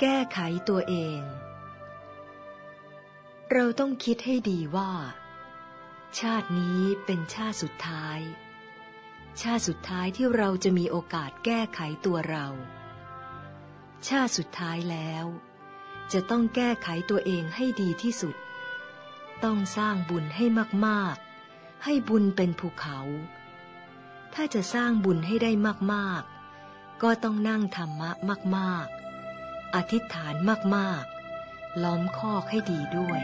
แก้ไขตัวเอง เราต้องคิดให้ดีว่า ชาตินี้เป็นชาติสุดท้าย ชาติสุดท้ายที่เราจะมีโอกาสแก้ไขตัวเรา ชาติสุดท้ายแล้ว จะต้องแก้ไขตัวเองให้ดีที่สุด ต้องสร้างบุญให้มากๆ ให้บุญเป็นภูเขา ถ้าจะสร้างบุญให้ได้มากๆ ก็ต้องนั่งธรรมะมากๆ อธิษฐานมาก ๆ ล้อมคอกให้ดีด้วย